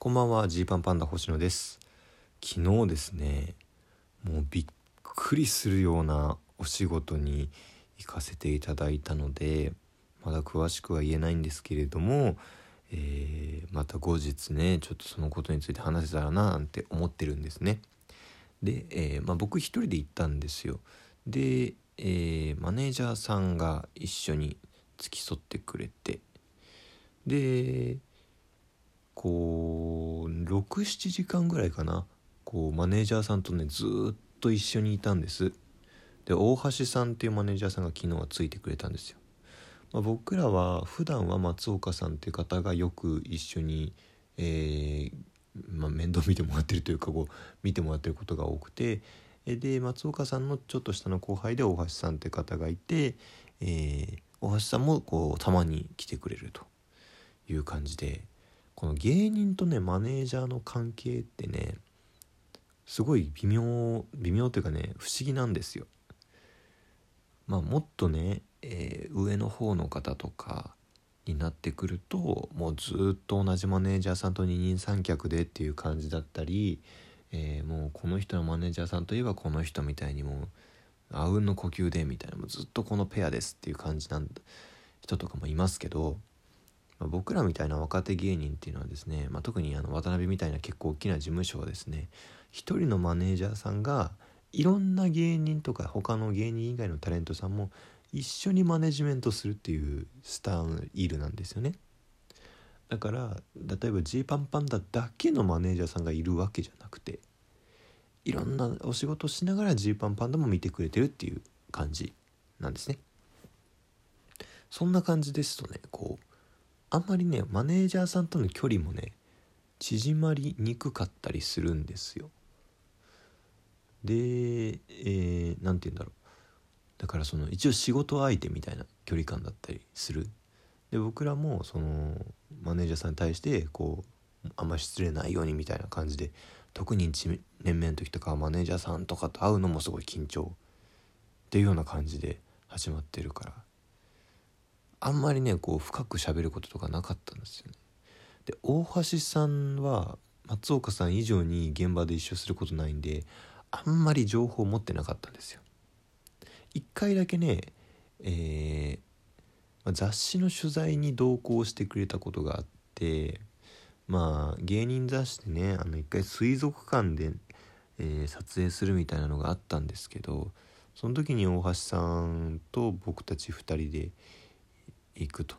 こんばんはジーパンパンダ星野です。昨日ですねもうびっくりするようなお仕事に行かせていただいたのでまだ詳しくは言えないんですけれども、えー、また後日ねちょっとそのことについて話せたらななんて思ってるんですね。で、えー、まあ、僕一人で行ったんですよ。で、えー、マネージャーさんが一緒に付き添ってくれて。でこう67時間ぐらいかな。こうマネージャーさんとねずっと一緒にいたんです。で大橋さんっていうマネージャーさんが昨日はついてくれたんですよ、まあ、僕らは普段は松岡さんっていう方がよく一緒に、えー、まあ、面倒見てもらってるというかこう見てもらってることが多くて。で松岡さんのちょっと下の後輩で大橋さんって方がいて、えー、大橋さんもこうたまに来てくれるという感じで。この芸人とねマネージャーの関係ってねすごい微妙微妙というかね不思議なんですよ。まあもっとね、えー、上の方の方とかになってくるともうずっと同じマネージャーさんと二人三脚でっていう感じだったり、えー、もうこの人のマネージャーさんといえばこの人みたいにもうあうんの呼吸でみたいなもうずっとこのペアですっていう感じなん人とかもいますけどまあ、僕らみたいな若手芸人っていうのはですね、まあ、特にあの渡辺みたいな結構大きな事務所はですね一人のマネージャーさんがいろんな芸人とか他の芸人以外のタレントさんも一緒にマネジメントするっていうスタイルなんですよね。だから例えばジーパンパンダだけのマネージャーさんがいるわけじゃなくていろんなお仕事しながらジーパンパンダも見てくれてるっていう感じなんですね。そんな感じですとねこうあんまりねマネージャーさんとの距離もね縮まりにくかったりするんですよ。で何、えー、て言うんだろう。だからその一応仕事相手みたいな距離感だったりする。で僕らもそのマネージャーさんに対してこうあんまり失礼ないようにみたいな感じで特に1年目の時とかはマネージャーさんとかと会うのもすごい緊張っていうような感じで始まってるから。あんまりねこう深く喋ることとかなかったんですよね。で大橋さんは松岡さん以上に現場で一緒することないんであんまり情報を持ってなかったんですよ。一回だけね、えー、雑誌の取材に同行してくれたことがあってまあ芸人雑誌でねあの一回水族館で、えー、撮影するみたいなのがあったんですけどその時に大橋さんと僕たち2人で行くと。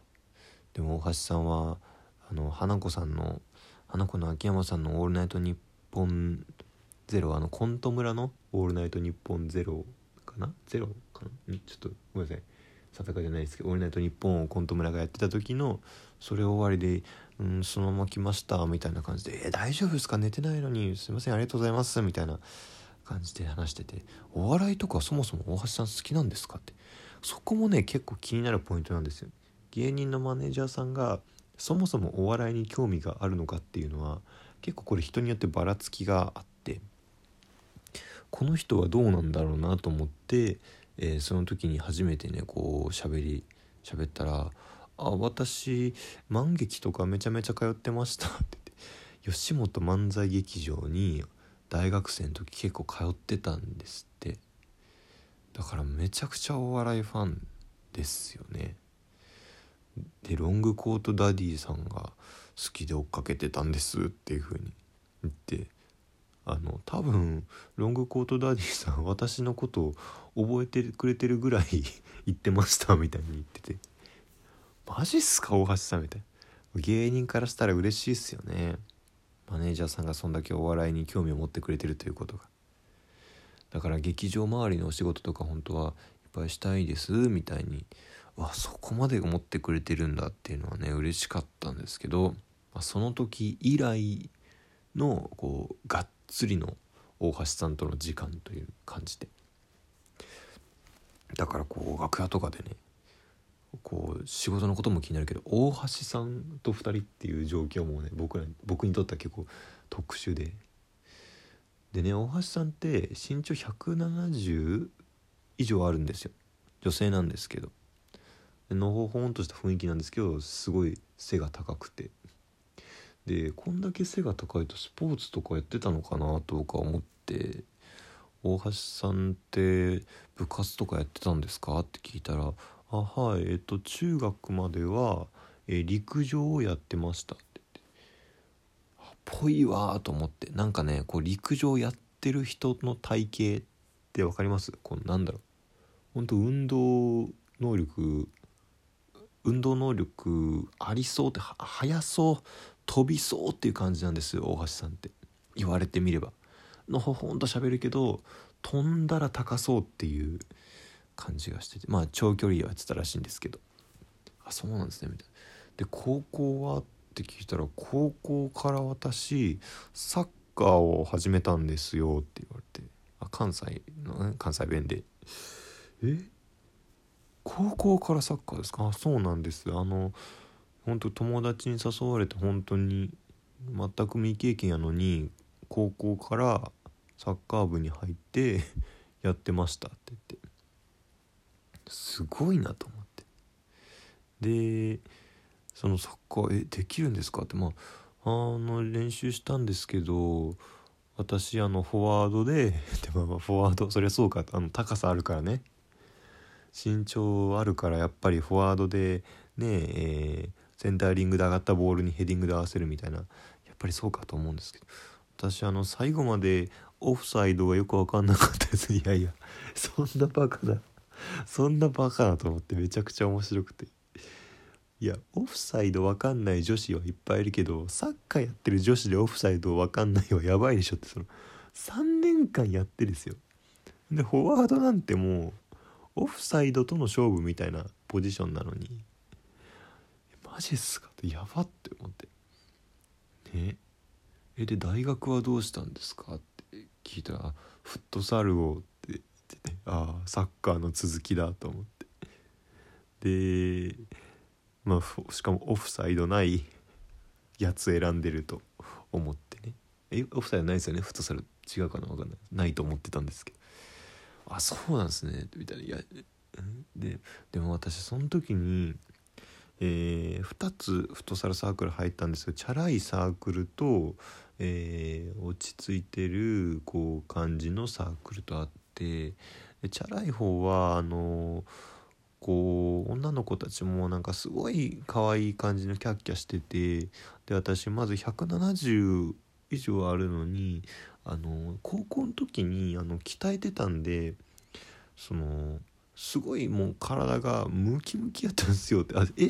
でも大橋さんはあの花子さんの花子の秋山さんの「オールナイトニッポンゼロあのコント村の「オールナイトニッポンゼロかな？ゼロかな？ちょっとごめんなさい。定かじゃないですけど「オールナイトニッポン」をコント村がやってた時のそれ終わりで「うんそのまま来ました」みたいな感じで「え大丈夫ですか？寝てないのにすいませんありがとうございます」みたいな感じで話してて「お笑いとかそもそも大橋さん好きなんですか?」って。そこもね結構気になるポイントなんですよ。芸人のマネージャーさんがそもそもお笑いに興味があるのかっていうのは結構これ人によってばらつきがあってこの人はどうなんだろうなと思って、えー、その時に初めてねこう喋り喋ったら「あ私満劇とかめちゃめちゃ通ってました」って言って吉本漫才劇場に大学生の時結構通ってたんですってだからめちゃくちゃお笑いファンですよね。でロングコートダディさんが好きで追っかけてたんですっていう風に言ってあの多分ロングコートダディさん私のことを覚えてくれてるぐらい 言ってましたみたいに言っててマジっすか？大橋さんみたいな。芸人からしたら嬉しいっすよね。マネージャーさんがそんだけお笑いに興味を持ってくれてるということが。だから劇場周りのお仕事とか本当はいっぱいしたいですみたいにわそこまで思ってくれてるんだっていうのはね嬉しかったんですけど、まあ、その時以来のこうがっつりの大橋さんとの時間という感じで。だからこう楽屋とかでねこう仕事のことも気になるけど大橋さんと2人っていう状況もね僕ら僕にとっては結構特殊で。でね大橋さんって身長170以上あるんですよ。女性なんですけど。のほほんとした雰囲気なんですけどすごい背が高くて。でこんだけ背が高いとスポーツとかやってたのかなとか思って「大橋さんって部活とかやってたんですか?」って聞いたら「あはいえっと中学までは、え陸上をやってました」って言って。ぽいわと思って。なんかねこう陸上やってる人の体型って分かります？このなんだろう。本当運動能力運動能力ありそうって速そう飛びそうっていう感じなんですよ大橋さんって。言われてみれば。のほほんと喋るけど飛んだら高そうっていう感じがしてて。まあ長距離やってたらしいんですけど。あそうなんですねみたいな。で高校は？って聞いたら高校から私サッカーを始めたんですよって言われて。あ関西のね関西弁で。え？高校からサッカーですか？あそうなんです。あの本当友達に誘われて本当に全く未経験やのに高校からサッカー部に入って やってましたって言って。すごいなと思って。でそのサッカーえできるんですか？ってまああの練習したんですけど私あのフォワードで で、まあ、まフォワードそりゃそうかあの高さあるからね。身長あるからやっぱりフォワードでねえー、センターリングで上がったボールにヘディングで合わせるみたいなやっぱりそうかと思うんですけど。私あの最後までオフサイドがよく分かんなかったです。いやいやそんなバカだそんなバカだと思ってめちゃくちゃ面白くて。いやオフサイド分かんない女子はいっぱいいるけどサッカーやってる女子でオフサイド分かんないはやばいでしょってその3年間やってですよ。でフォワードなんてもうオフサイドとの勝負みたいなポジションなのに。マジっすか？ってやばって思って。ね。えで大学はどうしたんですか？って聞いたらフットサルをって言ってねああサッカーの続きだと思って。でまあしかもオフサイドないやつ選んでると思ってね。えオフサイドないですよね？フットサル違うかな？分かんない。ないと思ってたんですけど。あそうなんですねみたいな。いやででも私その時に、えー、2つフットサルサークル入ったんですけどチャラいサークルと、えー、落ち着いてるこう感じのサークルとあってチャラい方はあのこう女の子たちもなんかすごい可愛い感じのキャッキャしててで私まず170以上あるのにあの高校の時にあの鍛えてたんでそのすごいもう体がムキムキやったんですよって。あえ？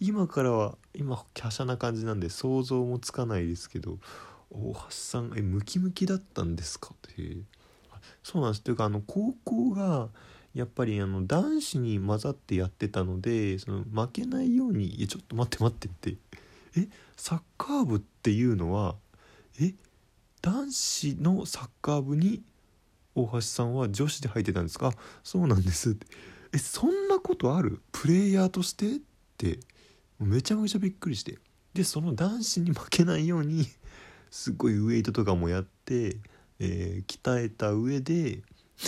今からは今華奢な感じなんで想像もつかないですけど大橋さんえムキムキだったんですかって。そうなんです。というかあの高校がやっぱりあの男子に混ざってやってたのでその負けないように「いやちょっと待って待って」って「え？サッカー部っていうのはえ？男子のサッカー部に大橋さんは女子で入ってたんですか？そうなんですって。えそんなことある？プレイヤーとして？って。めちゃめちゃびっくりして。でその男子に負けないようにすごいウエイトとかもやって、えー、鍛えた上で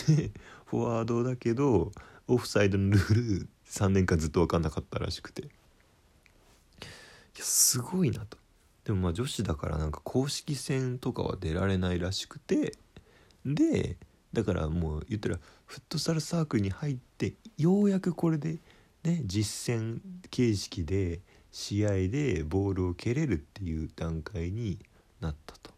でフォワードだけどオフサイドのルール3年間ずっと分かんなかったらしくて。いやすごいなと。でもまあ女子だからなんか公式戦とかは出られないらしくてでだからもう言ったらフットサルサークルに入ってようやくこれでね実戦形式で試合でボールを蹴れるっていう段階になったと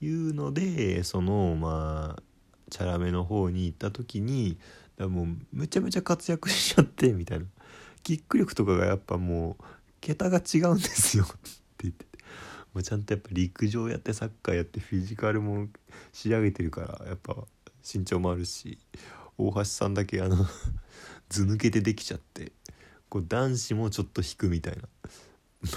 いうのでそのまあチャラめの方に行った時にだもうめちゃめちゃ活躍しちゃってみたいな。キック力とかがやっぱもう桁が違うんですよって言って。もうちゃんとやっぱ陸上やってサッカーやってフィジカルも仕上げてるからやっぱ身長もあるし大橋さんだけあの 図抜けてできちゃってこう男子もちょっと引くみたいな。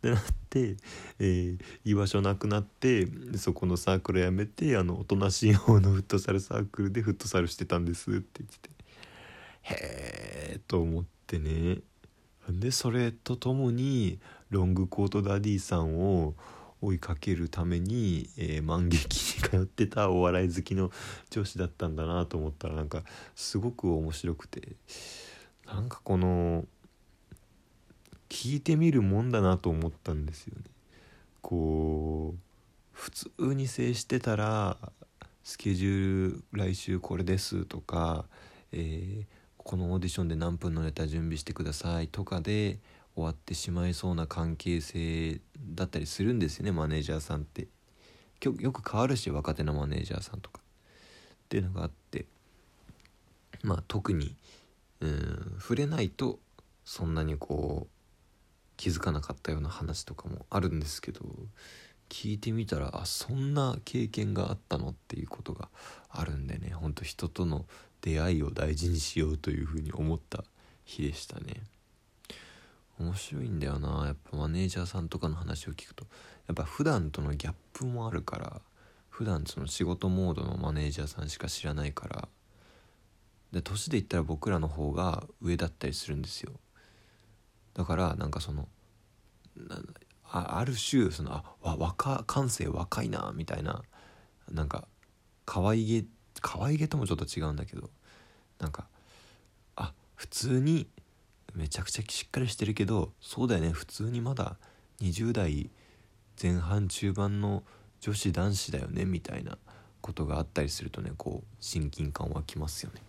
でなって、えー、居場所なくなってそこのサークル辞めてあのおとなしい方のフットサルサークルでフットサルしてたんですって言ってて。へえと思ってね。でそれとともにロングコートダディさんを追いかけるために、えー、万劇に通ってたお笑い好きの女子だったんだなと思ったらなんかすごく面白くてなんかこの聞いてみるもんだなと思ったんですよね。こう普通に接してたらスケジュール来週これですとか、えー、このオーディションで何分のネタ準備してくださいとかで終わってしまいそうな関係性だったりするんですよねマネージャーさんって。よく変わるし若手のマネージャーさんとか。っていうのがあって。まあ特にうん触れないとそんなにこう気づかなかったような話とかもあるんですけど聞いてみたらあそんな経験があったのっていうことがあるんでねほんと人との出会いを大事にしようというふうに思った日でしたね。面白いんだよな。やっぱマネージャーさんとかの話を聞くと。やっぱ普段とのギャップもあるから普段その仕事モードのマネージャーさんしか知らないから。で年で言ったら僕らの方が上だったりするんですよ。だからなんかそのあある種そのあわ若感性若いなみたいななんか可愛げ可愛げともちょっと違うんだけどなんかあ普通にめちゃくちゃしっかりしてるけどそうだよね。普通にまだ20代前半中盤の女子男子だよねみたいなことがあったりするとねこう親近感湧きますよね。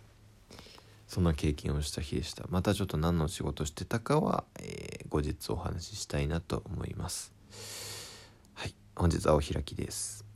そんな経験をした日でした。またちょっと何の仕事してたかは、えー、後日お話ししたいなと思います。はい。本日はお開きです。